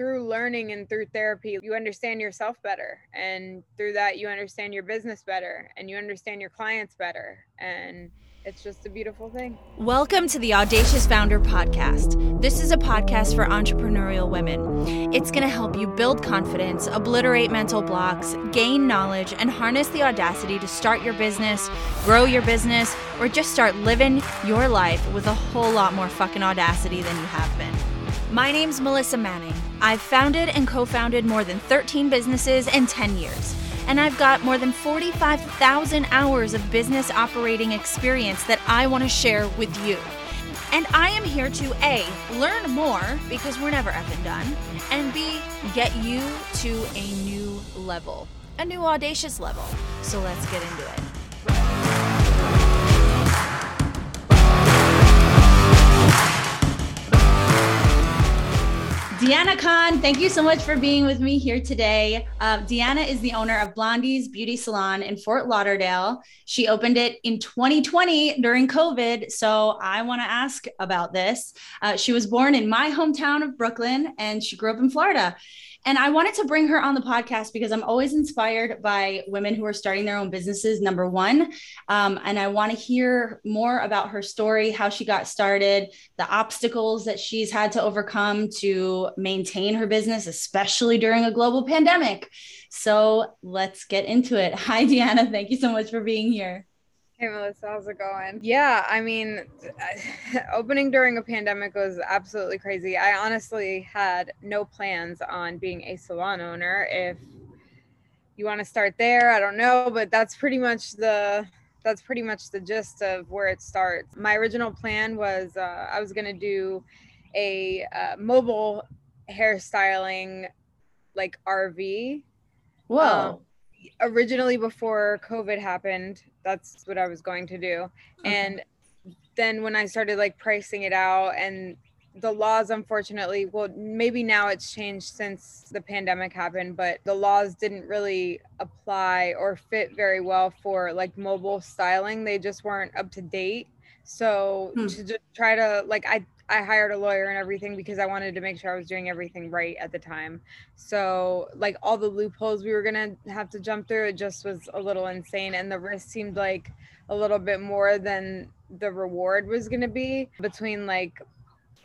through learning and through therapy, you understand yourself better. And through that, you understand your business better and you understand your clients better. And it's just a beautiful thing. Welcome to the Audacious Founder Podcast. This is a podcast for entrepreneurial women. It's going to help you build confidence, obliterate mental blocks, gain knowledge, and harness the audacity to start your business, grow your business, or just start living your life with a whole lot more fucking audacity than you have been. My name's Melissa Manning. I've founded and co founded more than 13 businesses in 10 years and I've got more than 45,000 hours of business operating experience that I want to share with you. And I am here to A, learn more because we're never effing done, and B, get you to a new level, a new audacious level. So let's get into it. Deanna Kahn, thank you so much for being with me here today. Uh, Deanna is the owner of Blondie's Beauty Salon in Fort Lauderdale. She opened it in 2020 during COVID. So I want to ask about this. Uh, she was born in my hometown of Brooklyn and she grew up in Florida. And I wanted to bring her on the podcast because I'm always inspired by women who are starting their own businesses, number one. Um, and I want to hear more about her story, how she got started, the obstacles that she's had to overcome to maintain her business, especially during a global pandemic. So let's get into it. Hi, Deanna. Thank you so much for being here. Hey Melissa, how's it going? Yeah, I mean, opening during a pandemic was absolutely crazy. I honestly had no plans on being a salon owner. If you want to start there, I don't know, but that's pretty much the that's pretty much the gist of where it starts. My original plan was uh, I was gonna do a uh, mobile hairstyling like RV. Whoa. Um, originally before COVID happened, that's what I was going to do. Okay. And then when I started like pricing it out and the laws unfortunately well maybe now it's changed since the pandemic happened but the laws didn't really apply or fit very well for like mobile styling they just weren't up to date so hmm. to just try to like i I hired a lawyer and everything because I wanted to make sure I was doing everything right at the time. So, like all the loopholes we were going to have to jump through, it just was a little insane. And the risk seemed like a little bit more than the reward was going to be between like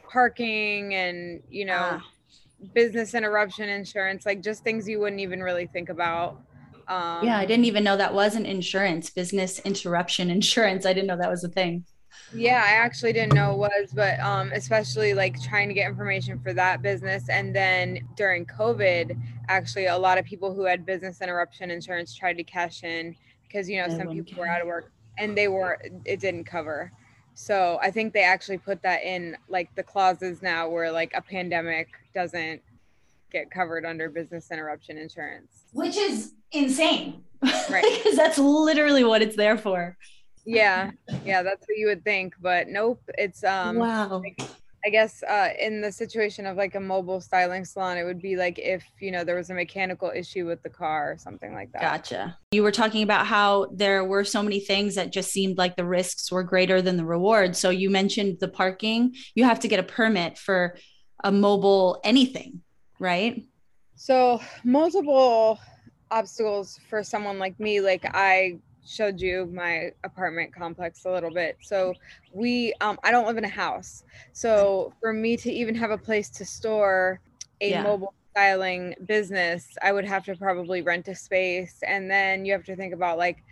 parking and, you know, ah. business interruption insurance, like just things you wouldn't even really think about. Um, yeah, I didn't even know that was an insurance, business interruption insurance. I didn't know that was a thing. Yeah, I actually didn't know it was, but um, especially like trying to get information for that business. And then during COVID, actually, a lot of people who had business interruption insurance tried to cash in because, you know, some people were out of work and they were, it didn't cover. So I think they actually put that in like the clauses now where like a pandemic doesn't get covered under business interruption insurance. Which is insane. Right. because that's literally what it's there for yeah yeah that's what you would think but nope it's um wow. like, i guess uh in the situation of like a mobile styling salon it would be like if you know there was a mechanical issue with the car or something like that. Gotcha. You were talking about how there were so many things that just seemed like the risks were greater than the rewards so you mentioned the parking. You have to get a permit for a mobile anything right? So multiple obstacles for someone like me like i showed you my apartment complex a little bit. So we um I don't live in a house. So for me to even have a place to store a yeah. mobile styling business, I would have to probably rent a space and then you have to think about like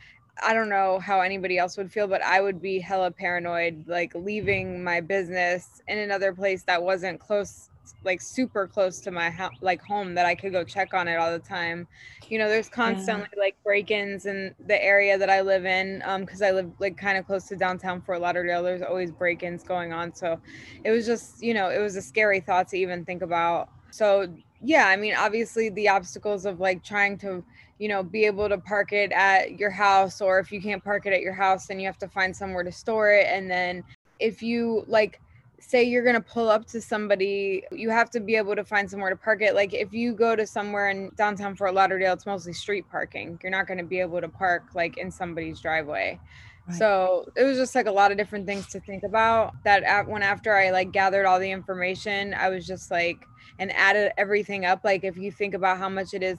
I don't know how anybody else would feel, but I would be hella paranoid, like leaving my business in another place that wasn't close like super close to my ho- like home that I could go check on it all the time. You know, there's constantly yeah. like break-ins in the area that I live in um cuz I live like kind of close to downtown Fort Lauderdale. There's always break-ins going on. So it was just, you know, it was a scary thought to even think about. So yeah, I mean, obviously the obstacles of like trying to you know be able to park it at your house or if you can't park it at your house then you have to find somewhere to store it and then if you like say you're going to pull up to somebody, you have to be able to find somewhere to park it. Like if you go to somewhere in downtown Fort Lauderdale, it's mostly street parking. You're not going to be able to park like in somebody's driveway. Right. So it was just like a lot of different things to think about. That at, when after I like gathered all the information, I was just like and added everything up. Like if you think about how much it is,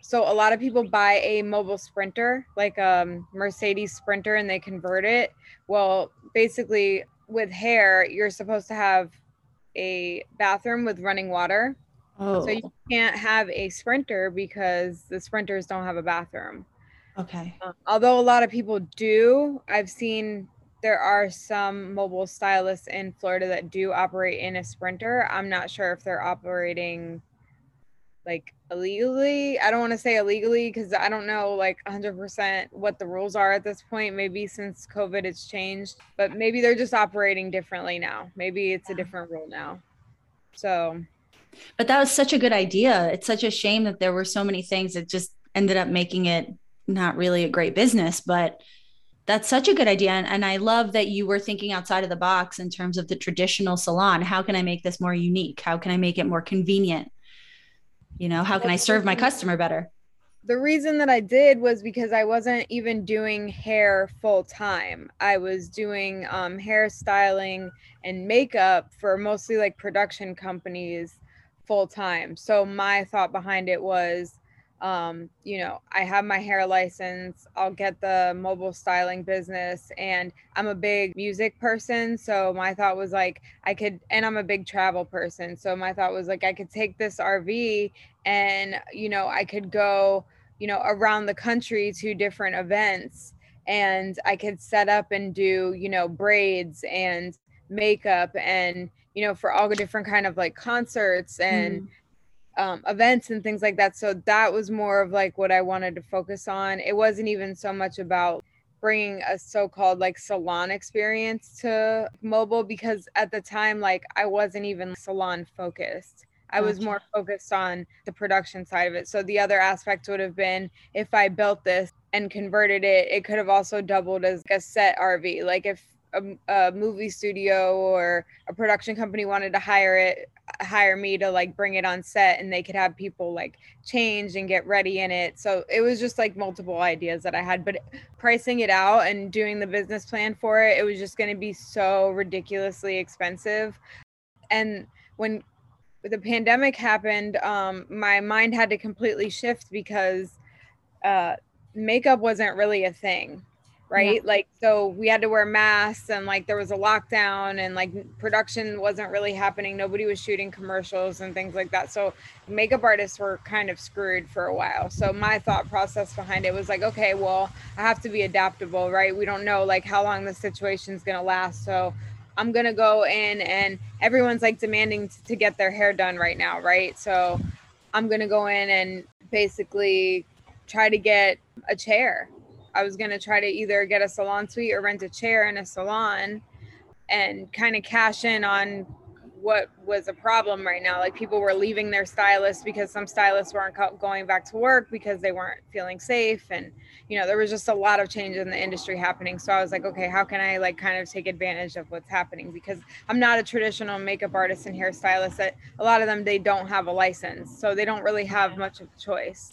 so a lot of people buy a mobile sprinter, like a um, Mercedes Sprinter, and they convert it. Well, basically with hair, you're supposed to have a bathroom with running water. Oh. So you oh. can't have a sprinter because the sprinters don't have a bathroom. Okay. Um, although a lot of people do, I've seen there are some mobile stylists in Florida that do operate in a sprinter. I'm not sure if they're operating like illegally. I don't want to say illegally because I don't know like 100% what the rules are at this point. Maybe since COVID it's changed, but maybe they're just operating differently now. Maybe it's a different rule now. So, but that was such a good idea. It's such a shame that there were so many things that just ended up making it not really a great business, but that's such a good idea. And, and I love that you were thinking outside of the box in terms of the traditional salon. How can I make this more unique? How can I make it more convenient? You know, how can I serve my customer better? The reason that I did was because I wasn't even doing hair full time. I was doing um, hairstyling and makeup for mostly like production companies full time. So my thought behind it was um, you know, I have my hair license, I'll get the mobile styling business, and I'm a big music person. So my thought was like, I could, and I'm a big travel person. So my thought was like, I could take this RV and, you know, I could go, you know, around the country to different events and I could set up and do, you know, braids and makeup and, you know, for all the different kind of like concerts and, mm um, events and things like that. So that was more of like what I wanted to focus on. It wasn't even so much about bringing a so-called like salon experience to mobile because at the time like I wasn't even salon focused. I was more focused on the production side of it. So the other aspect would have been if I built this and converted it, it could have also doubled as a set RV. Like if a, a, movie studio or a production company wanted to hire it hire me to like bring it on set and they could have people like change and get ready in it. So it was just like multiple ideas that i had but pricing it out and doing the business plan for it it was just going to be so ridiculously expensive. And when the pandemic happened um my mind had to completely shift because uh makeup wasn't really a thing right? Yeah. Like, so we had to wear masks and like there was a lockdown and like production wasn't really happening. Nobody was shooting commercials and things like that. So makeup artists were kind of screwed for a while. So my thought process behind it was like, okay, well, I have to be adaptable, right? We don't know like how long the situation's going to last. So I'm going to go in and everyone's like demanding to get their hair done right now, right? So I'm going to go in and basically try to get a chair I was going to try to either get a salon suite or rent a chair in a salon and kind of cash in on what was a problem right now. Like people were leaving their stylists because some stylists weren't going back to work because they weren't feeling safe. And, you know, there was just a lot of change in the industry happening. So I was like, okay, how can I like kind of take advantage of what's happening? Because I'm not a traditional makeup artist and hairstylist that a lot of them, they don't have a license. So they don't really have much of a choice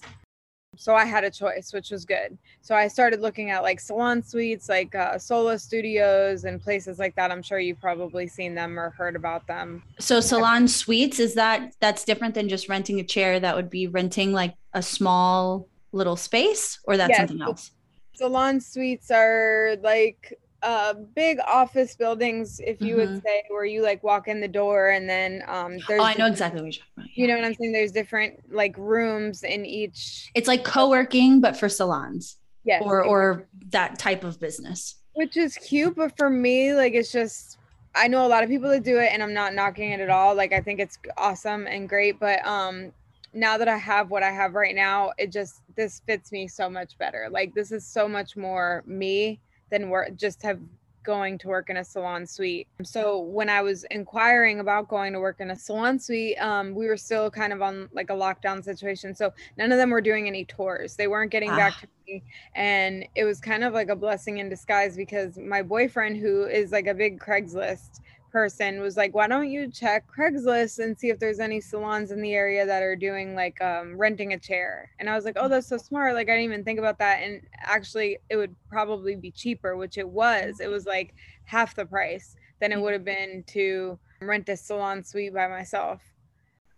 so I had a choice, which was good. So I started looking at like salon suites, like uh, Sola studios, and places like that. I'm sure you've probably seen them or heard about them. So salon suites is that that's different than just renting a chair? That would be renting like a small little space, or that's yes. something else. Salon suites are like uh big office buildings if you mm-hmm. would say where you like walk in the door and then um there's oh i know exactly what you're talking about yeah. you know what i'm saying there's different like rooms in each it's like co-working but for salons yeah or or that type of business which is cute but for me like it's just i know a lot of people that do it and i'm not knocking it at all like i think it's awesome and great but um now that i have what i have right now it just this fits me so much better like this is so much more me than work just have going to work in a salon suite. So when I was inquiring about going to work in a salon suite, um, we were still kind of on like a lockdown situation. So none of them were doing any tours. They weren't getting ah. back to me. And it was kind of like a blessing in disguise because my boyfriend, who is like a big Craigslist person was like, why don't you check Craigslist and see if there's any salons in the area that are doing like um, renting a chair? And I was like, oh, that's so smart. Like, I didn't even think about that. And actually, it would probably be cheaper, which it was. It was like half the price than it would have been to rent a salon suite by myself.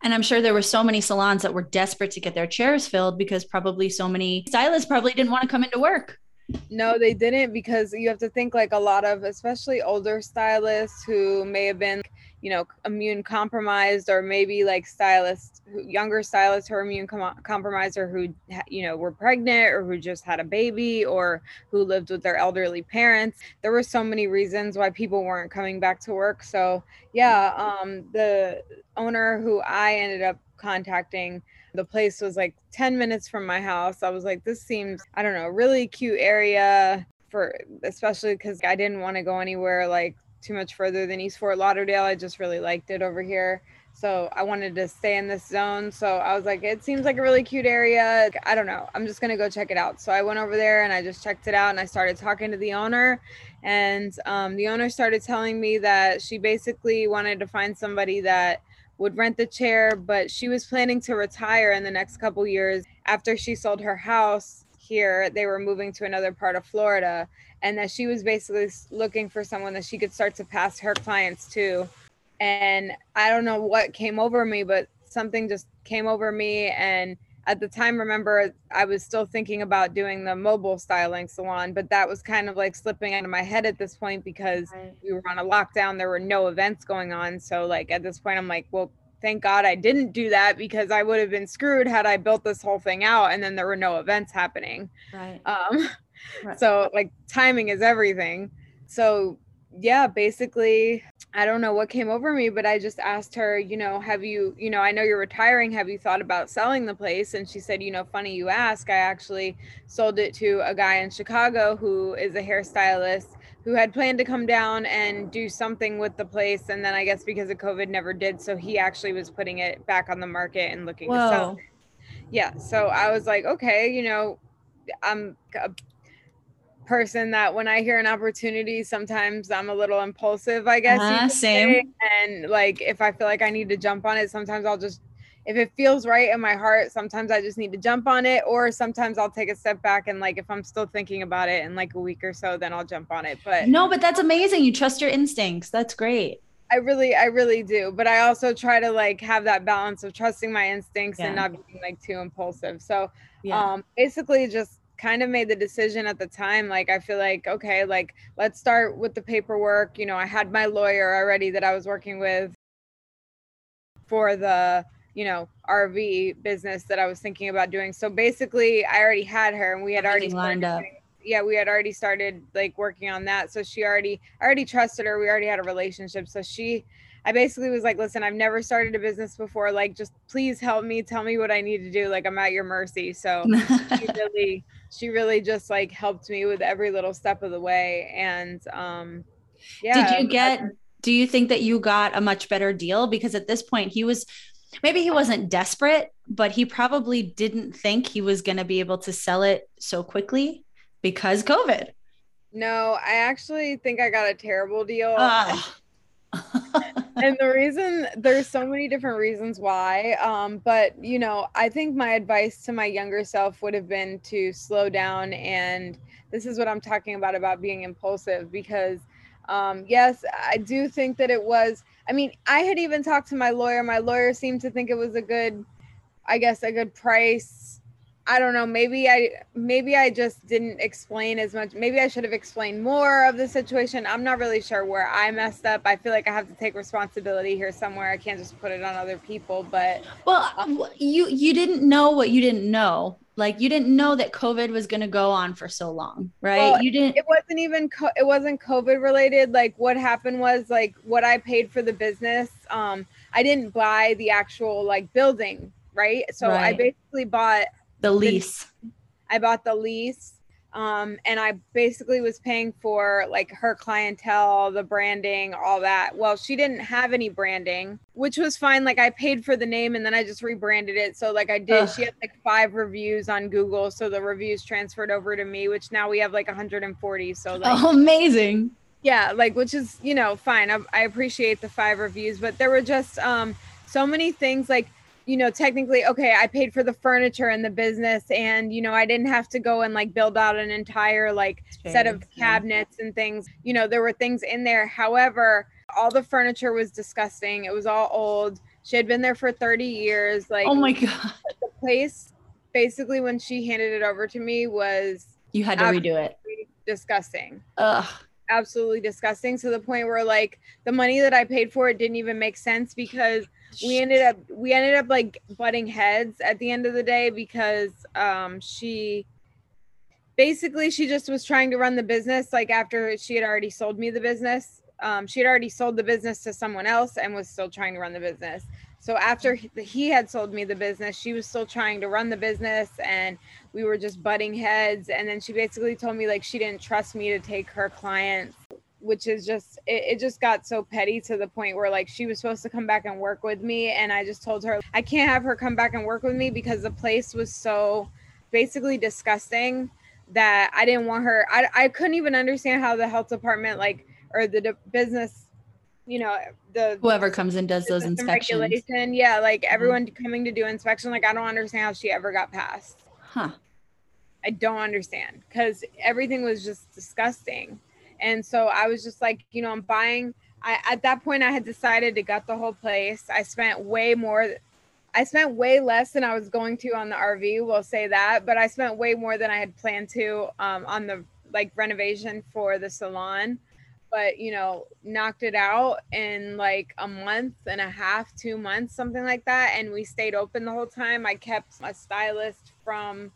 And I'm sure there were so many salons that were desperate to get their chairs filled because probably so many stylists probably didn't want to come into work. No, they didn't because you have to think like a lot of, especially older stylists who may have been, you know, immune compromised or maybe like stylists, younger stylists who are immune com- compromised or who, you know, were pregnant or who just had a baby or who lived with their elderly parents. There were so many reasons why people weren't coming back to work. So, yeah, um, the owner who I ended up contacting the place was like 10 minutes from my house. I was like, this seems, I don't know, really cute area for, especially because I didn't want to go anywhere like too much further than East Fort Lauderdale. I just really liked it over here. So I wanted to stay in this zone. So I was like, it seems like a really cute area. I don't know. I'm just going to go check it out. So I went over there and I just checked it out and I started talking to the owner. And um, the owner started telling me that she basically wanted to find somebody that would rent the chair, but she was planning to retire in the next couple years after she sold her house here. They were moving to another part of Florida, and that she was basically looking for someone that she could start to pass her clients to. And I don't know what came over me, but something just came over me and at the time remember i was still thinking about doing the mobile styling salon but that was kind of like slipping out of my head at this point because we were on a lockdown there were no events going on. So like at this point i'm like well thank god i didn't do that because i would have been screwed had i built this whole thing out and then there were no events happening. Right. Um right. so like timing is everything. So yeah, basically, I don't know what came over me, but I just asked her, you know, have you, you know, I know you're retiring. Have you thought about selling the place? And she said, you know, funny you ask. I actually sold it to a guy in Chicago who is a hairstylist who had planned to come down and do something with the place. And then I guess because of COVID never did. So he actually was putting it back on the market and looking Whoa. to sell it. Yeah. So I was like, okay, you know, I'm a person that when I hear an opportunity, sometimes I'm a little impulsive, I guess. Uh-huh, same. And like if I feel like I need to jump on it, sometimes I'll just if it feels right in my heart, sometimes I just need to jump on it, or sometimes I'll take a step back and like if I'm still thinking about it in like a week or so, then I'll jump on it. But no, but that's amazing. You trust your instincts. That's great. I really, I really do. But I also try to like have that balance of trusting my instincts yeah. and not being like too impulsive. So yeah. um basically just kind of made the decision at the time like i feel like okay like let's start with the paperwork you know i had my lawyer already that i was working with for the you know rv business that i was thinking about doing so basically i already had her and we had already lined up yeah we had already started like working on that so she already I already trusted her we already had a relationship so she I basically was like, listen, I've never started a business before. Like, just please help me. Tell me what I need to do. Like, I'm at your mercy. So she really, she really just like helped me with every little step of the way. And um, yeah. Did you get, do you think that you got a much better deal? Because at this point, he was, maybe he wasn't desperate, but he probably didn't think he was going to be able to sell it so quickly because COVID. No, I actually think I got a terrible deal. Uh and the reason there's so many different reasons why um but you know i think my advice to my younger self would have been to slow down and this is what i'm talking about about being impulsive because um yes i do think that it was i mean i had even talked to my lawyer. My lawyer seemed to think it was a good i guess a good price I don't know. Maybe I maybe I just didn't explain as much. Maybe I should have explained more of the situation. I'm not really sure where I messed up. I feel like I have to take responsibility here somewhere. I can't just put it on other people. But well, um, you you didn't know what you didn't know. Like you didn't know that COVID was going to go on for so long, right? Well, you didn't. It wasn't even. Co- it wasn't COVID related. Like what happened was like what I paid for the business. Um, I didn't buy the actual like building, right? So right. I basically bought the lease. I bought the lease. Um, and I basically was paying for like her clientele, the branding, all that. Well, she didn't have any branding, which was fine. Like I paid for the name and then I just rebranded it. So like I did, Ugh. she had like five reviews on Google. So the reviews transferred over to me, which now we have like 140. So like, oh, amazing. Yeah, like which is you know fine. I, I appreciate the five reviews, but there were just um so many things like you know technically okay i paid for the furniture in the business and you know i didn't have to go and like build out an entire like Space, set of cabinets and things. You know there were things in there. However all the furniture was disgusting. It was all old. She had been there for 30 years like oh my god. the place basically when she handed it over to me was you had to redo it. disgusting. Ugh. Absolutely disgusting to the point where like the money that i paid for it didn't even make sense because we ended up we ended up like butting heads at the end of the day because um she basically she just was trying to run the business like after she had already sold me the business. Um, she had already sold the business to someone else and was still trying to run the business. So after he had sold me the business she was still trying to run the business and we were just butting heads. And then she basically told me like she didn't trust me to take her clients which is just it, it, just got so petty to the point where like she was supposed to come back and work with me and i just told her i can't have her come back and work with me because the place was so basically disgusting that i didn't want her i, I couldn't even understand how the health department like or the de- business you know the whoever comes and does those inspections regulation yeah like mm-hmm. everyone mm-hmm. coming to do inspection like i don't understand how she ever got passed huh i don't understand because everything was just disgusting and so I was just like, you know, I'm buying. I at that point I had decided to gut the whole place. I spent way more. I spent way less than I was going to on the RV. We'll say that, but I spent way more than I had planned to um, on the like renovation for the salon. But you know, knocked it out in like a month and a half, two months, something like that, and we stayed open the whole time. I kept a stylist from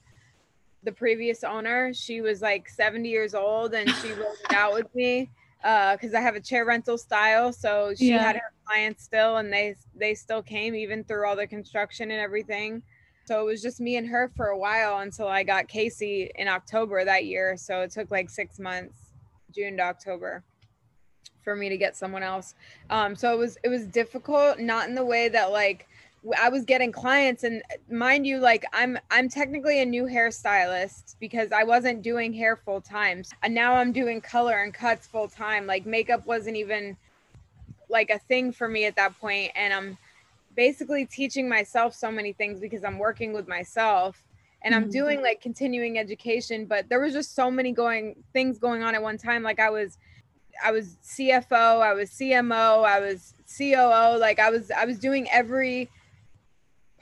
the previous owner. She was like 70 years old and she rolled it out with me Uh because uh, I have a chair rental style. So she yeah. had her clients still and they they still came even through all the construction and everything. So it was just me and her for a while until I got Casey in October that year. So it took like six months, June to October, for me to get someone else. Um, so it was it was difficult, not in the way that like I was getting clients and mind you like I'm I'm technically a new hairstylist because I wasn't doing hair full time. And now I'm doing color and cuts full time. Like makeup wasn't even like a thing for me at that point and I'm basically teaching myself so many things because I'm working with myself and I'm mm-hmm. doing like continuing education, but there was just so many going things going on at one time like I was I was CFO, I was CMO, I was COO, like I was I was doing every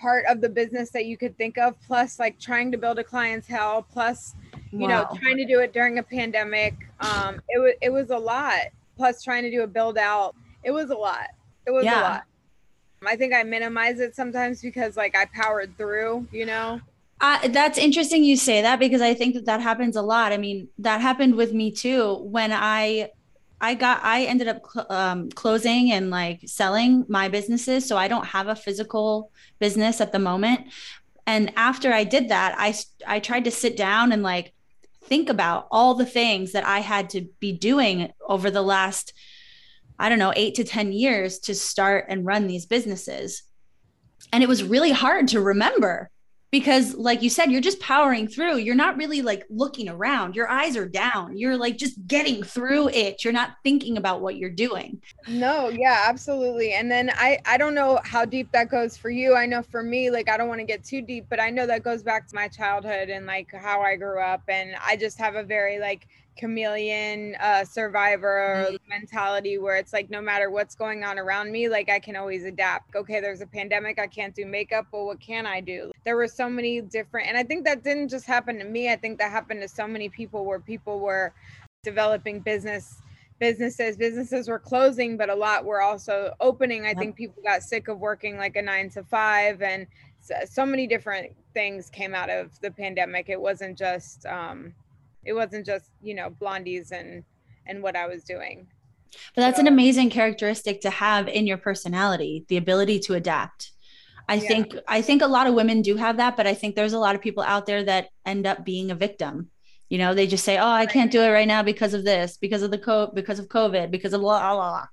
part of the business that you could think of plus like trying to build a clientele plus you wow. know trying to do it during a pandemic um it was it was a lot plus trying to do a build out it was a lot it was yeah. a lot i think i minimize it sometimes because like i powered through you know uh, that's interesting you say that because I think that that happens a lot. I mean, that happened with me too when I I got I ended up cl- um, closing and like selling my businesses, so I don't have a physical business at the moment. And after I did that, I I tried to sit down and like think about all the things that I had to be doing over the last I don't know, 8 to 10 years to start and run these businesses. And it was really hard to remember because like you said you're just powering through. You're not really like looking around. Your eyes are down. You're like just getting through it. You're not thinking about what you're doing. No yeah absolutely. And then i i don't know how deep that goes for you. I know for me like i don't want to get too deep but i know that goes back to my childhood and like how i grew up. And i just have a very like chameleon uh, survivor mm-hmm. mentality where it's like no matter what's going on around me like i can always adapt. Okay there's a pandemic i can't do makeup but what can i do? There were so many different and i think that didn't just happen to me. I think that happened to so many people where people were developing business businesses. Businesses were closing but a lot were also opening. I think people got sick of working like a nine to five and so, so many different things came out of the pandemic. It wasn't just um it wasn't just you know blondies and and what i was doing. But that's so, an amazing characteristic to have in your personality the ability to adapt. I yeah. think i think a lot of women do have that but i think there's a lot of people out there that end up being a victim. You know they just say oh i can't do it right now because of this because of the co because of covid because of blah, blah blah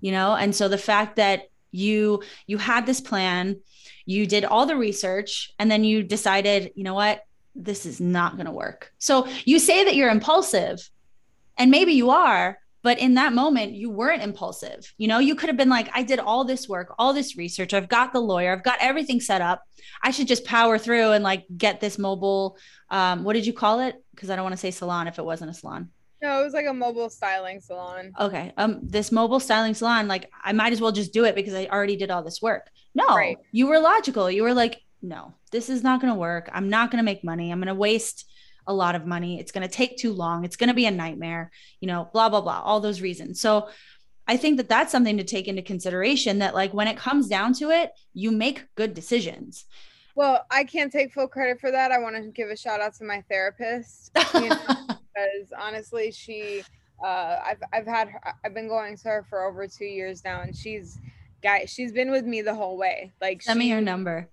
you know and so the fact that you you had this plan you did all the research and then you decided you know what this is not going to work. So you say that you're impulsive, and maybe you are, but in that moment you weren't impulsive you know you could have been like i did all this work all this research i've got the lawyer i've got everything set up i should just power through and like get this mobile um, what did you call it because i don't want to say salon if it wasn't a salon no, it was like a mobile styling salon. Okay. Um, this mobile styling salon, like I might as well just do it because I already did all this work. No, right. you were logical. You were like, no, this is not going to work. I'm not going to make money. I'm going to waste a lot of money. It's going to take too long. It's going to be a nightmare, you know, blah, blah, blah, all those reasons. So I think that that's something to take into consideration that, like, when it comes down to it, you make good decisions. Well, I can't take full credit for that. I want to give a shout out to my therapist you know, because honestly, she, uh, I've, I've had, her, I've been going to her for over two years now, and she's, guy, she's been with me the whole way. Like, send she, me your number.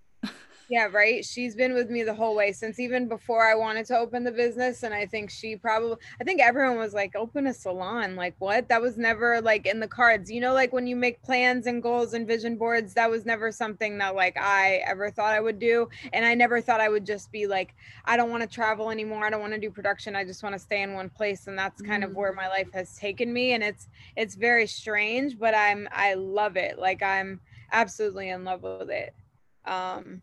Yeah, right. She's been with me the whole way since even before I wanted to open the business. And I think she probably, I think everyone was like, open a salon. Like, what? That was never like in the cards. You know, like when you make plans and goals and vision boards, that was never something that like I ever thought I would do. And I never thought I would just be like, I don't want to travel anymore. I don't want to do production. I just want to stay in one place. And that's kind mm. of where my life has taken me. And it's, it's very strange, but I'm, I love it. Like, I'm absolutely in love with it. Um,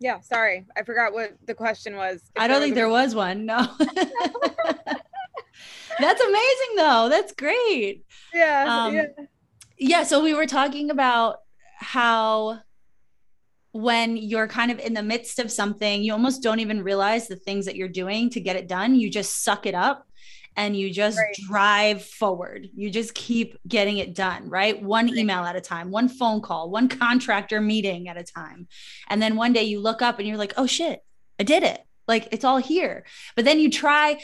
yeah, sorry. I forgot what the question was. I don't think there was one. No. That's amazing though. That's great. Yeah, um, yeah. Yeah, so we were talking about how when you're kind of in the midst of something, you almost don't even realize the things that you're doing to get it done. You just suck it up and you just right. drive forward. You just keep getting it done, right? One right. email at a time, one phone call, one contractor meeting at a time. And then one day you look up and you're like, oh shit, I did it. Like it's all here. But then you try.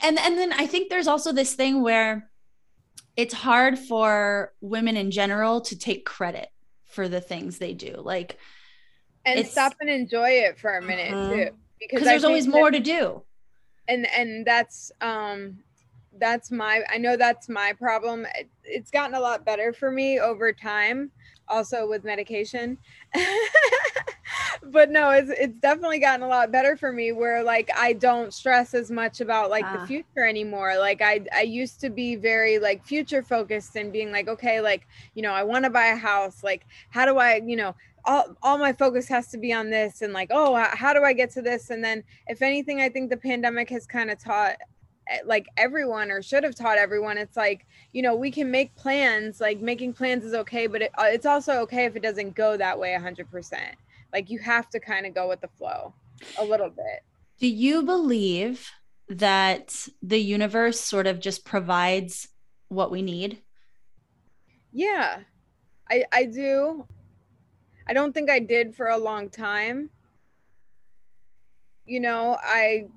And, and then I think there's also this thing where it's hard for women in general to take credit for the things they do. Like, and stop and enjoy it for a minute uh-huh. too. Because there's always more to do and and that's um that's my i know that's my problem. It, it's gotten a lot better for me over time also with medication. But no it's it's definitely gotten a lot better for me where like i don't stress as much about like ah. the future anymore. Like i i used to be very like future focused and being like okay like you know i want to buy a house. Like how do i you know all, all my focus has to be on this and like oh how do i get to this? And then if anything i think the pandemic has kind of taught eh, like everyone or should have taught everyone it's like you know we can make plans like making plans is okay but it, uh, it's also okay if it doesn't go that way 100% like you have to kind of go with the flow a little bit. Do you believe that the universe sort of just provides what we need? Yeah. I i do I don't think I did for a long time. You know, I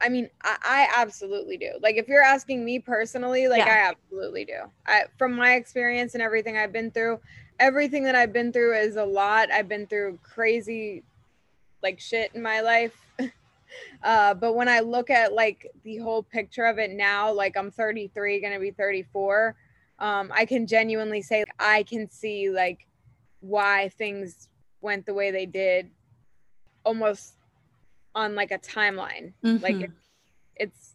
I mean, I, I absolutely do. Like if you're asking me personally, like yeah. I absolutely do. I from my experience and everything I've been through, everything that I've been through is a lot. I've been through crazy like shit in my life. uh, but when I look at like the whole picture of it now, like I'm 33, gonna be 34, um, I can genuinely say like, I can see like why things went the way they did almost on like a timeline mm-hmm. like it, it's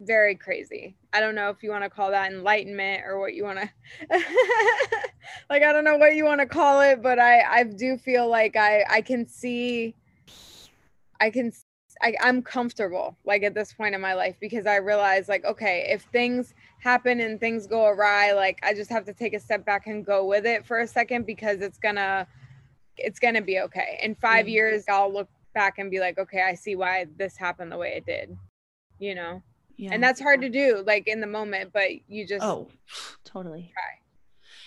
very crazy i don't know if you want to call that enlightenment or what you want to like i don't know what you want to call it but i i do feel like i i can see i can I, i'm comfortable like at this point in my life because i realize like okay if things happen and things go awry like i just have to take a step back and go with it for a second because it's gonna it's gonna be okay. In 5 mm-hmm. years i'll look back and be like okay i see why this happened the way it did you know? Yeah. and that's hard to do like in the moment but you just oh totally. Try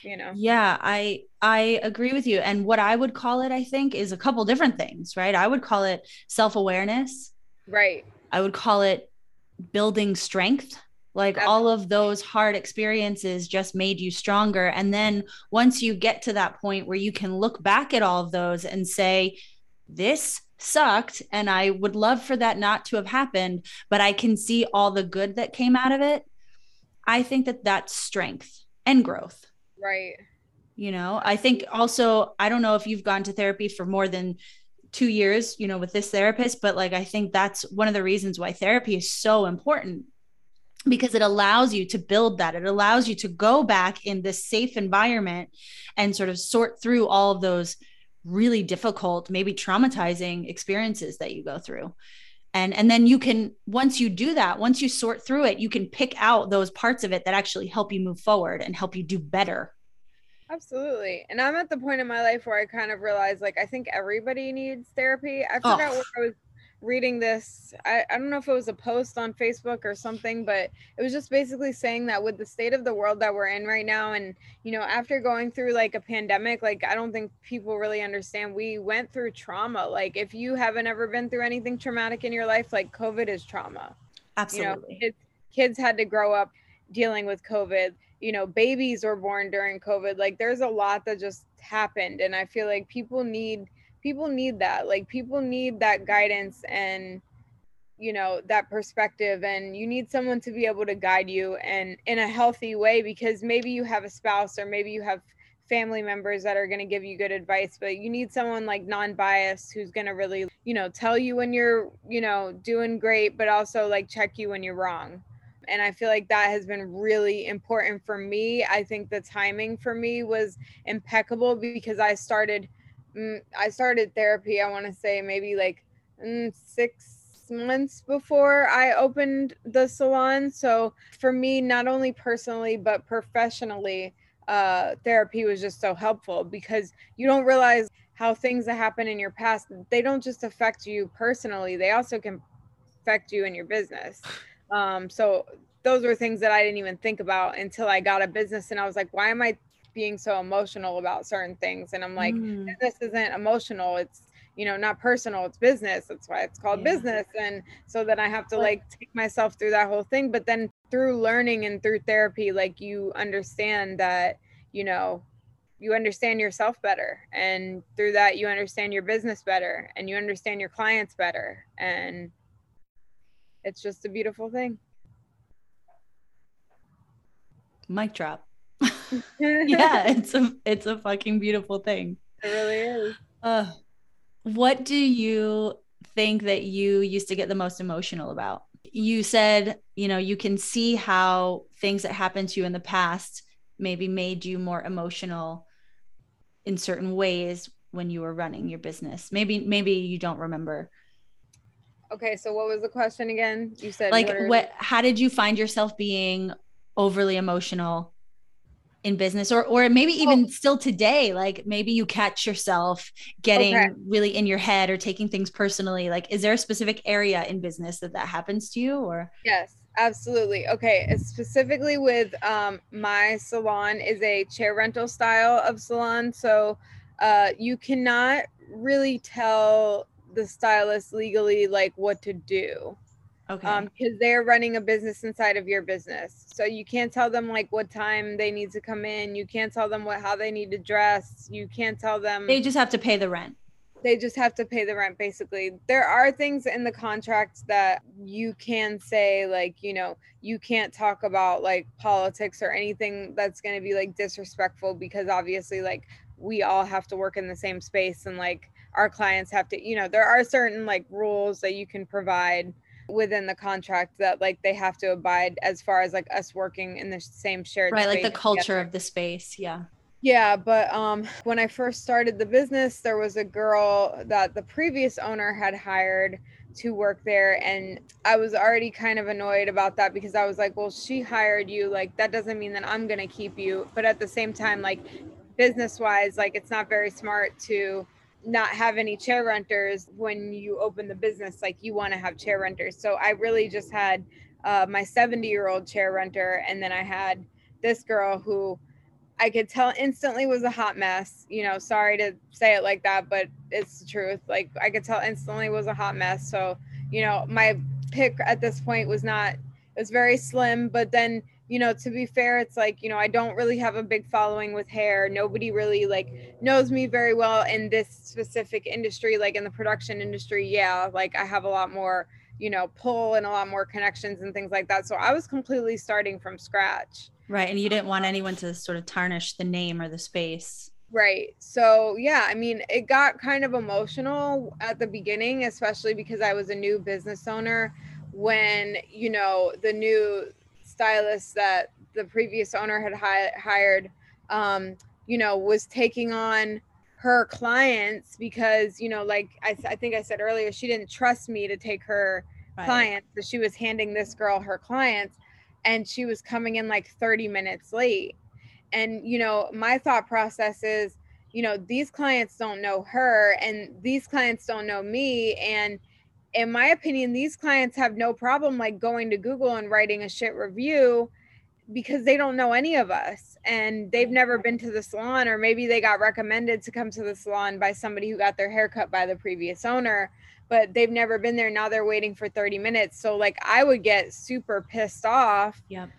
you know yeah i i agree with you and what i would call it i think is a couple different things right i would call it self-awareness right i would call it building strength like all of those hard experiences just made you stronger. And then once you get to that point where you can look back at all of those and say, this sucked and I would love for that not to have happened, but I can see all the good that came out of it. I think that that's strength and growth. Right. You know, I think also, I don't know if you've gone to therapy for more than two years, you know, with this therapist, but like I think that's one of the reasons why therapy is so important because it allows you to build that. It allows you to go back in this safe environment and sort of sort through all of those really difficult, maybe traumatizing experiences that you go through. And, and then you can once you do that once you sort through it you can pick out those parts of it that actually help you move forward and help you do better Absolutely. And I'm at the point in my life where I kind of realize like I think everybody needs therapy. I forgot oh. where I was reading this. I, I don't know if it was a post on Facebook or something, but it was just basically saying that with the state of the world that we're in right now, and you know, after going through like a pandemic, like I don't think people really understand. We went through trauma. Like if you haven't ever been through anything traumatic in your life, like COVID is trauma. Absolutely. You know, kids had to grow up dealing with COVID you know babies were born during covid like there's a lot that just happened and i feel like people need people need that like people need that guidance and you know that perspective and you need someone to be able to guide you and in a healthy way because maybe you have a spouse or maybe you have family members that are going to give you good advice but you need someone like non-biased who's going to really you know tell you when you're you know doing great but also like check you when you're wrong and I feel like that has been really important for me. I think the timing for me was impeccable because I started mm, I started therapy I want to say maybe like mm, 6 months before I opened the salon. So for me not only personally but professionally uh therapy was just so helpful because you don't realize how things that happen in your past they don't just affect you personally they also can affect you in your business um, so those were things that I didn't even think about until I got a business and I was like, why am I being so emotional about certain things? And I'm like, mm. this isn't emotional. It's, you know, not personal, it's business. That's why it's called yeah. business. And so then I have to like take myself through that whole thing. But then through learning and through therapy, like you understand that, you know, you understand yourself better. And through that, you understand your business better and you understand your clients better. And it's just a beautiful thing. Mic drop. yeah, it's a it's a fucking beautiful thing. It really is. Uh, what do you think that you used to get the most emotional about? You said, you know, you can see how things that happened to you in the past maybe made you more emotional in certain ways when you were running your business. Maybe maybe you don't remember Okay, so what was the question again? You said like what, what how did you find yourself being overly emotional in business or or maybe even oh. still today like maybe you catch yourself getting okay. really in your head or taking things personally like is there a specific area in business that that happens to you or yes absolutely okay specifically with um my salon is a chair rental style of salon so uh you cannot really tell the stylist legally like what to do. Okay. Um, because they're running a business inside of your business. So you can't tell them like what time they need to come in. You can't tell them what how they need to dress. You can't tell them they just have to pay the rent. They just have to pay the rent basically. There are things in the contract that you can say like, you know, you can't talk about like politics or anything that's going to be like disrespectful because obviously like we all have to work in the same space and like our clients have to you know there are certain like rules that you can provide within the contract that like they have to abide as far as like us working in the same shared right like the culture together. of the space yeah yeah but um when i first started the business there was a girl that the previous owner had hired to work there and i was already kind of annoyed about that because i was like well she hired you like that doesn't mean that i'm going to keep you but at the same time like business wise like it's not very smart to not have any chair renters when you open the business like you want to have chair renters. So i really just had uh, my 70 year old chair renter and then i had this girl who i could tell instantly was a hot mess you know sorry to say it like that but it's the truth. Like i could tell instantly was a hot mess. So you know my pick at this point was not it was very slim but then you know to be fair it's like you know i don't really have a big following with hair. Nobody really like knows me very well in this specific industry like in the production industry. Yeah like i have a lot more you know pull and a lot more connections and things like that. So i was completely starting from scratch. Right and you didn't want um, anyone to sort of tarnish the name or the space. Right so yeah i mean it got kind of emotional at the beginning especially because i was a new business owner when you know the new stylist that the previous owner had hi- hired, um, you know, was taking on her clients because, you know, like I, I think I said earlier, she didn't trust me to take her right. clients. So she was handing this girl her clients and she was coming in like 30 minutes late. And, you know, my thought process is, you know, these clients don't know her and these clients don't know me. And, in my opinion, these clients have no problem like going to Google and writing a shit review because they don't know any of us and they've never been to the salon or maybe they got recommended to come to the salon by somebody who got their hair cut by the previous owner but they've never been there. Now they're waiting for 30 minutes. So like i would get super pissed off yep.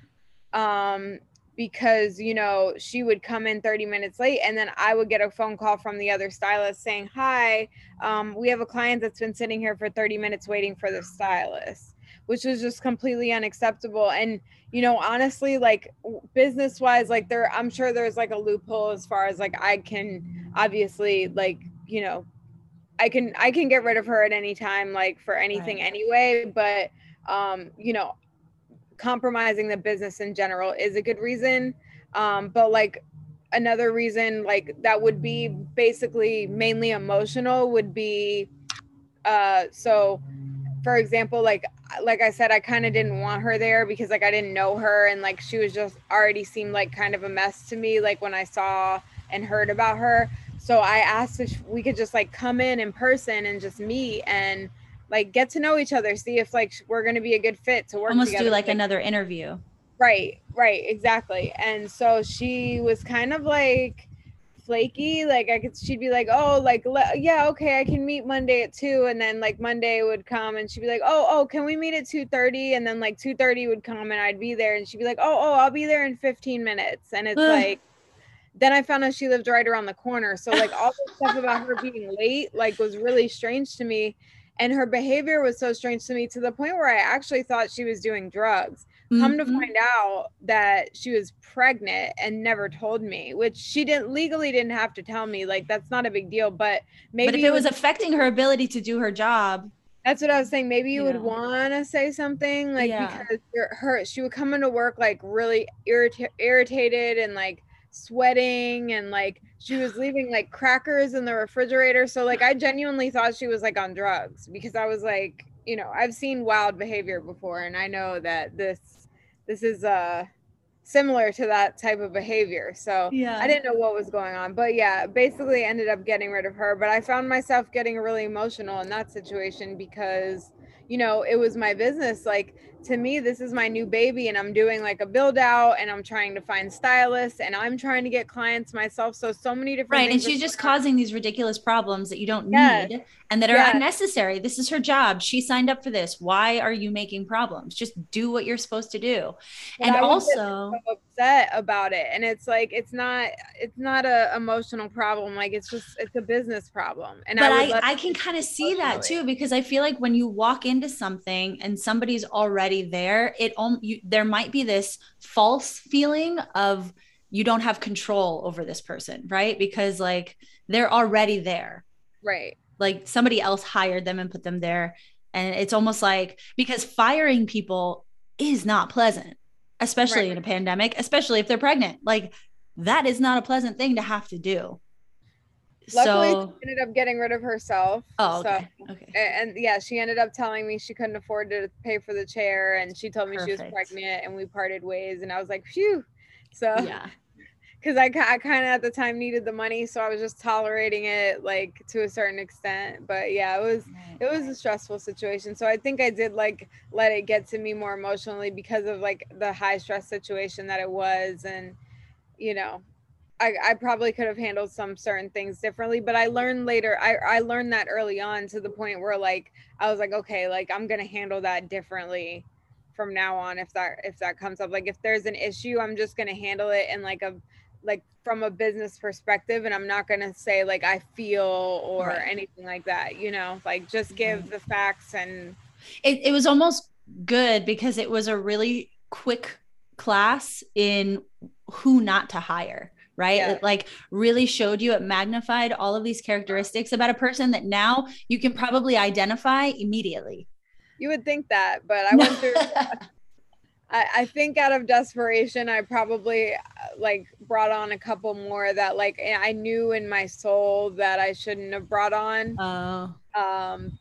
um because you know she would come in 30 minutes late and then i would get a phone call from the other stylist saying hi um, we have a client that's been sitting here for 30 minutes waiting for the stylist which was just completely unacceptable and you know honestly like business wise like there i'm sure there's like a loophole as far as like i can obviously like you know i can i can get rid of her at any time like for anything right. anyway but um you know compromising the business in general is a good reason. Um but like another reason like that would be basically mainly emotional would be uh so for example like like i said i kind of didn't want her there because like i didn't know her and like she was just already seemed like kind of a mess to me like when i saw and heard about her. So i asked if we could just like come in in person and just meet and like get to know each other see if like we're going to be a good fit to work almost together. do like, like another interview right right exactly and so she was kind of like flaky. Like I could, she'd be like, "Oh, like le- yeah, okay, I can meet Monday at two, and then like Monday would come, and she'd be like, "Oh, oh, can we meet at two 30? And then like two thirty would come, and I'd be there, and she'd be like, "Oh, oh, I'll be there in fifteen minutes," and it's like. Then I found out she lived right around the corner. So like all the stuff about her being late like was really strange to me and her behavior was so strange to me to the point where I actually thought she was doing drugs. Mm-hmm. Come to mm-hmm. find out that she was pregnant and never told me, which she didn't legally didn't have to tell me. Like that's not a big deal, but maybe But if it was, was affecting her ability to do her job, that's what I was saying. Maybe you yeah. would want to say something like yeah. because her she would come into work like really irrita- irritated and like sweating and like she was leaving like crackers in the refrigerator. So like I genuinely thought she was like on drugs because I was like, you know, I've seen wild behavior before and I know that this this is uh similar to that type of behavior. So yeah. I didn't know what was going on. But yeah, basically ended up getting rid of her. But I found myself getting really emotional in that situation because, you know, it was my business. Like to me this is my new baby and i'm doing like a build out and i'm trying to find stylists and i'm trying to get clients myself so so many different right and she's just causing these ridiculous problems that you don't yes. need and that are yes. unnecessary. This is her job. She signed up for this. Why are you making problems? Just do what you're supposed to do. But and also so upset about it and it's like it's not it's not a emotional problem like it's just it's a business problem and but i i, I can kind of see that too because i feel like when you walk into something and somebody's already already there, it you, there might be this false feeling of you don't have control over this person, right? Because like they're already there. Right. Like somebody else hired them and put them there. And it's almost like because firing people is not pleasant, especially right. in a pandemic, especially if they're pregnant. Like that is not a pleasant thing to have to do. Luckily, so, she ended up getting rid of herself. Oh, okay. So, okay. And, and, yeah, she ended up telling me she couldn't afford to pay for the chair, and she told me Perfect. she was pregnant, and we parted ways. And I was like, phew. So yeah, because I, I kind of at the time needed the money, so I was just tolerating it like to a certain extent. But yeah, it was it was a stressful situation. So I think I did like let it get to me more emotionally because of like the high stress situation that it was, and you know I, I probably could have handled some certain things differently, but I learned later. I, I learned that early on to the point where like I was like, okay, like I'm gonna handle that differently from now on if that if that comes up. Like if there's an issue, I'm just gonna handle it in like a like from a business perspective, and I'm not gonna say like I feel or right. anything like that. You know, like just give mm-hmm. the facts and. It it was almost good because it was a really quick class in who not to hire right? Yeah. It like really showed you, it magnified all of these characteristics about a person that now you can probably identify immediately. You would think that, but I went through I, I think out of desperation, I probably uh, like brought on a couple more that like I knew in my soul that I shouldn't have brought on. Oh. Um,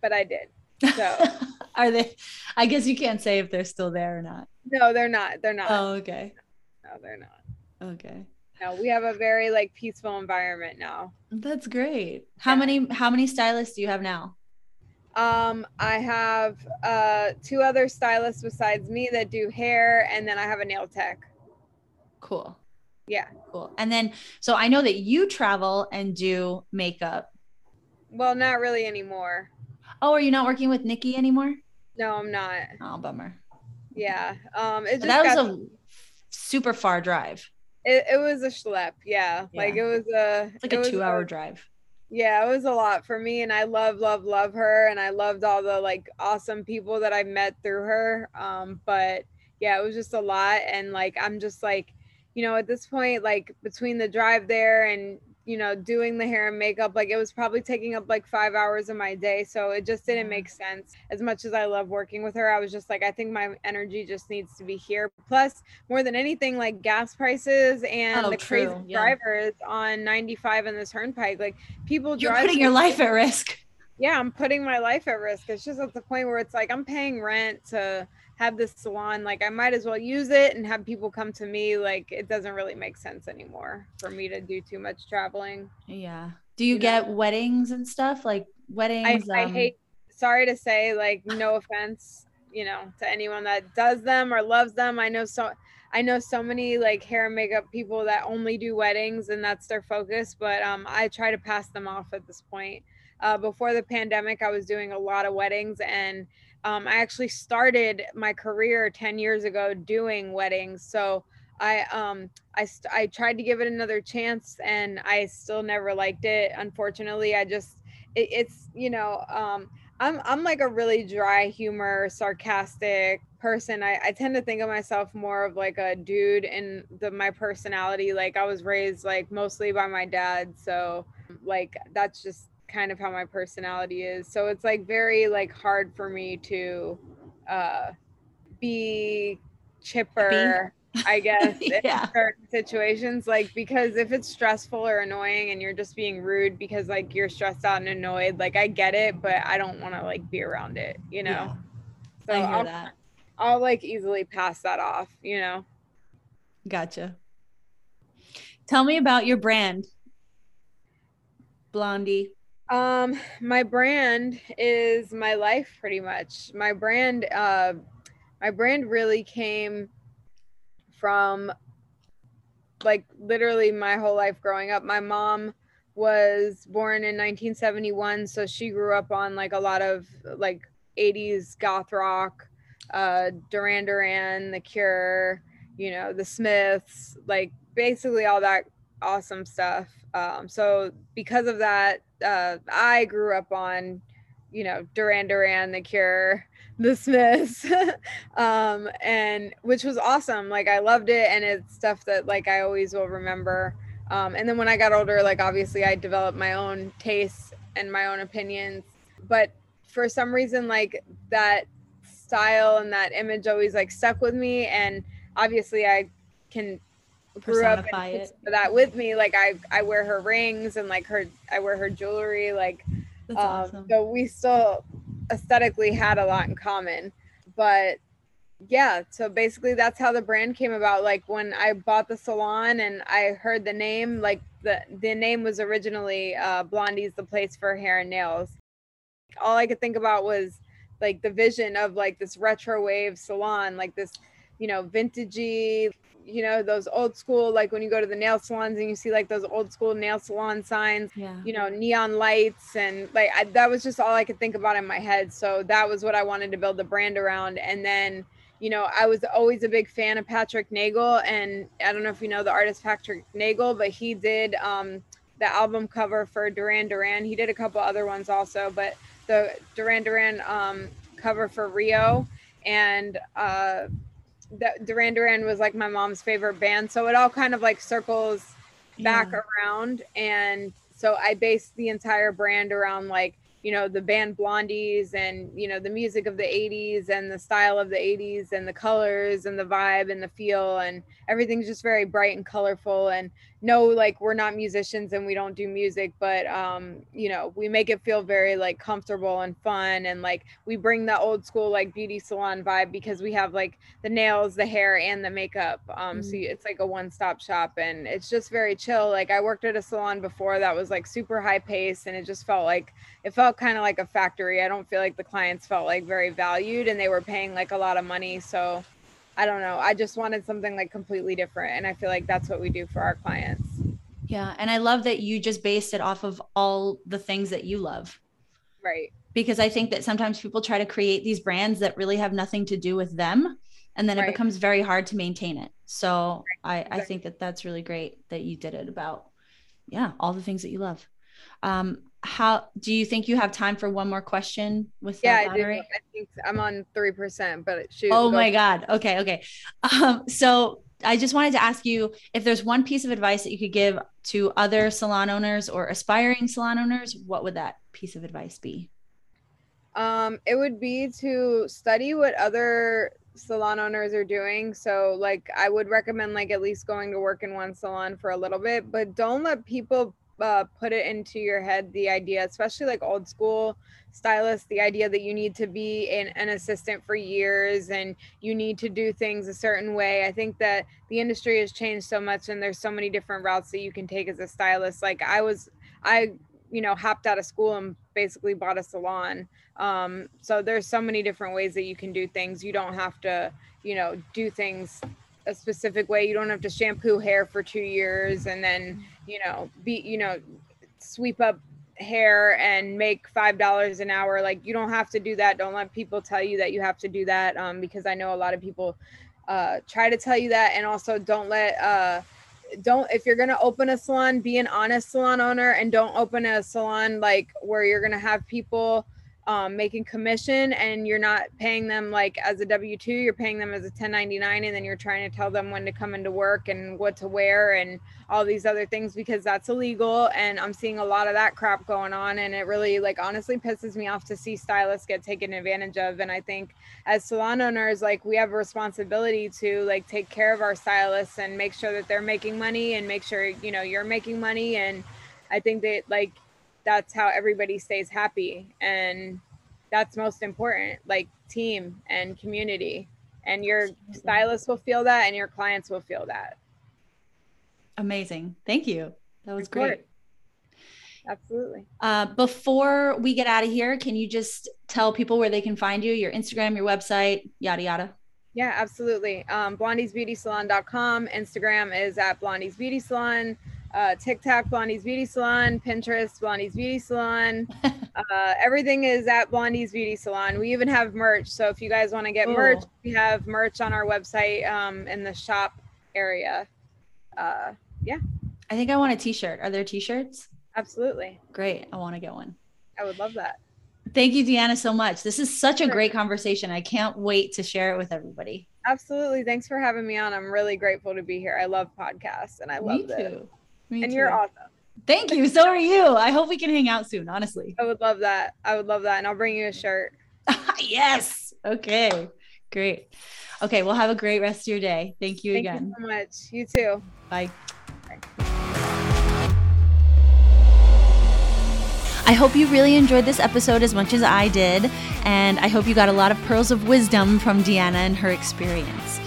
but I did. So are they? I guess you can't say if they're still there or not. No, they're not. They're not. Oh, okay. No, they're not. Okay. No, we have a very like peaceful environment now. That's great. How Yeah. many how many stylists do you have now? Um, I have uh two other stylists besides me that do hair, and then I have a nail tech. Cool. Yeah. Cool. And then so I know that you travel and do makeup. Well, not really anymore. Oh, are you not working with Nikki anymore? No, I'm not. Oh, bummer. Yeah. Um, it just that was a super far drive. It, it was a schlep. Yeah. Like it was a It's like a two hour drive. yeah, it was a lot for me, and I love, love, love her, and I loved all the like awesome people that I met through her. Um, but yeah, it was just a lot, and like I'm just like, you know, at this point, like between the drive there and you know doing the hair and makeup, like it was probably taking up like five hours of my day, so it just didn't make sense. As much as I love working with her, I was just like, I think my energy just needs to be here. Plus, more than anything, like gas prices and Oh, the true, crazy yeah. drivers on 95 and the turnpike, like people You're putting your life at risk. yeah i'm putting my life at risk it's just at the point where it's like i'm paying rent to have this salon like i might as well use it and have people come to me like it doesn't really make sense anymore for me to do too much traveling Yeah. Do you You get know? weddings and stuff? Like weddings? I, I um, hate sorry to say like no offense you know to anyone that does them or loves them i know so i know so many like hair and makeup people that only do weddings and that's their focus but um i try to pass them off at this point uh, before the pandemic i was doing a lot of weddings and um, i actually started my career 10 years ago doing weddings so i um I, st- I tried to give it another chance and i still never liked it unfortunately i just it, it's you know um i'm i'm like a really dry humor sarcastic person I, I tend to think of myself more of like a dude in the my personality like i was raised like mostly by my dad so like that's just kind of how my personality is so it's like very like hard for me to uh be chipper i guess in certain situations like because if it's stressful or annoying and you're just being rude because like you're stressed out and annoyed like i get it but i don't want to like be around it you know Yeah, so I hear I'll, that. I'll like easily pass that off you know Gotcha. Tell me about your brand, Blondie. Um, my brand is my life pretty much. My brand, uh, my brand really came from like literally my whole life growing up. My mom was born in 1971, so she grew up on like a lot of like 80s goth rock, uh, Duran Duran, The Cure, you know, The Smiths, like basically all that awesome stuff. Um, so because of that, uh, I grew up on, you know, Duran Duran, The Cure, The Smiths, um, and which was awesome. Like I loved it, and it's stuff that like I always will remember. Um, and then when I got older, like obviously I developed my own tastes and my own opinions, but for some reason, like that style and that image always like stuck with me, and obviously I can grew up Personify and it. that with me like i i wear her rings and like her i wear her jewelry like um awesome. so we still aesthetically had a lot in common but yeah so basically that's how the brand came about like when i bought the salon and i heard the name like the the name was originally uh blondie's the place for hair and nails all i could think about was like the vision of like this retro wave salon like this you know vintagey you know those old school like when you go to the nail salons and you see like those old school nail salon signs yeah. you know neon lights and like I, that was just all i could think about in my head. So that was what i wanted to build the brand around. And then you know i was always a big fan of patrick nagel. And i don't know if you know the artist patrick nagel but he did um the album cover for duran duran. He did a couple other ones also but the duran duran um cover for rio and uh that duran duran was like my mom's favorite band. So it all kind of like circles back Yeah. around. And so i based the entire brand around like you know the band blondies and you know the music of the 80s and the style of the 80s and the colors and the vibe and the feel. And everything's just very bright and colorful. And no like we're not musicians and we don't do music but um you know we make it feel very like comfortable and fun and like we bring the old school like beauty salon vibe because we have like the nails the hair and the makeup um mm-hmm. so it's like a one-stop shop and it's just very chill like i worked at a salon before that was like super high pace and it just felt like it felt kind of like a factory i don't feel like the clients felt like very valued and they were paying like a lot of money so I don't know. I just wanted something like completely different. And I feel like that's what we do for our clients. Yeah. And I love that you just based it off of all the things that you love. Right. Because I think that sometimes people try to create these brands that really have nothing to do with them. And then right. it becomes very hard to maintain it. So right. I, exactly. I think that that's really great that you did it about, yeah, all the things that you love. Um, how do you think you have time for one more question with yeah I, do. I think i'm on three percent but shoot, oh my god. Okay okay. Um so i just wanted to ask you if there's one piece of advice that you could give to other salon owners or aspiring salon owners what would that piece of advice be? Um it would be to study what other salon owners are doing. So like i would recommend like at least going to work in one salon for a little bit but don't let people uh, put it into your head the idea, especially like old school stylists, the idea that you need to be an, an assistant for years and you need to do things a certain way. I think that the industry has changed so much and there's so many different routes that you can take as a stylist. Like I was, I, you know, hopped out of school and basically bought a salon. Um, so there's so many different ways that you can do things. You don't have to, you know, do things a specific way. You don't have to shampoo hair for two years and then, you know, be, you know, sweep up hair and make five dollars an hour. Like you don't have to do that. Don't let people tell you that you have to do that. Um, because I know a lot of people uh try to tell you that and also don't let uh don't if you're gonna open a salon, be an honest salon owner and don't open a salon like where you're gonna have people um, making commission and you're not paying them like as a W 2, you're paying them as a 1099, and then you're trying to tell them when to come into work and what to wear and all these other things because that's illegal. And I'm seeing a lot of that crap going on. And it really, like, honestly pisses me off to see stylists get taken advantage of. And I think as salon owners, like, we have a responsibility to like take care of our stylists and make sure that they're making money and make sure, you know, you're making money. And I think that, like, that's how everybody stays happy. And that's most important like team and community. And your stylist will feel that and your clients will feel that. Amazing. Thank you. That was great. Absolutely. Uh, before we get out of here can you just tell people where they can find you your instagram your website yada yada? Yeah absolutely. Um, blondiesbeautysalon.com instagram is at blondies beauty salon uh, TikTok, Blondie's Beauty Salon, Pinterest, Blondie's Beauty Salon. uh, everything is at Blondie's Beauty Salon. We even have merch. So if you guys want to get Ooh. merch, we have merch on our website um, in the shop area. Uh, yeah. I think I want a t shirt. Are there t shirts? Absolutely. Great. I want to get one. I would love that. Thank you, Deanna, so much. This is such a great conversation. I can't wait to share it with everybody. Absolutely. Thanks for having me on. I'm really grateful to be here. I love podcasts and I love it. Me and too. you're awesome. Thank you. So are you. I hope we can hang out soon, honestly. I would love that. I would love that. And I'll bring you a shirt. yes. Okay. Great. Okay. Well, have a great rest of your day. Thank you again. Thank again. You so much. You too. Bye. I hope you really enjoyed this episode as much as I did, and I hope you got a lot of pearls of wisdom from Deanna and her experience.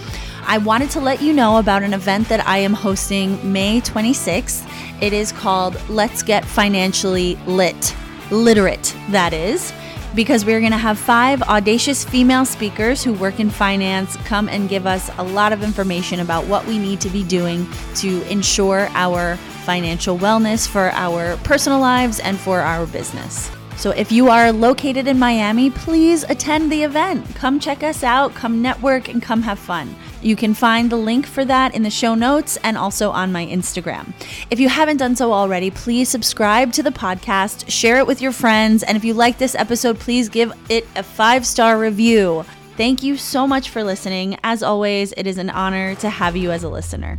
I wanted to let you know about an event that I am hosting May 26th. It is called Let's Get Financially Lit, literate, that is, because we're going to have five audacious female speakers who work in finance come and give us a lot of information about what we need to be doing to ensure our financial wellness for our personal lives and for our business. So if you are located in Miami, please attend the event. Come check us out, come network, and come have fun. You can find the link for that in the show notes and also on my Instagram. If you haven't done so already, please subscribe to the podcast, share it with your friends, and if you like this episode, please give it a five star review. Thank you so much for listening. As always, it is an honor to have you as a listener.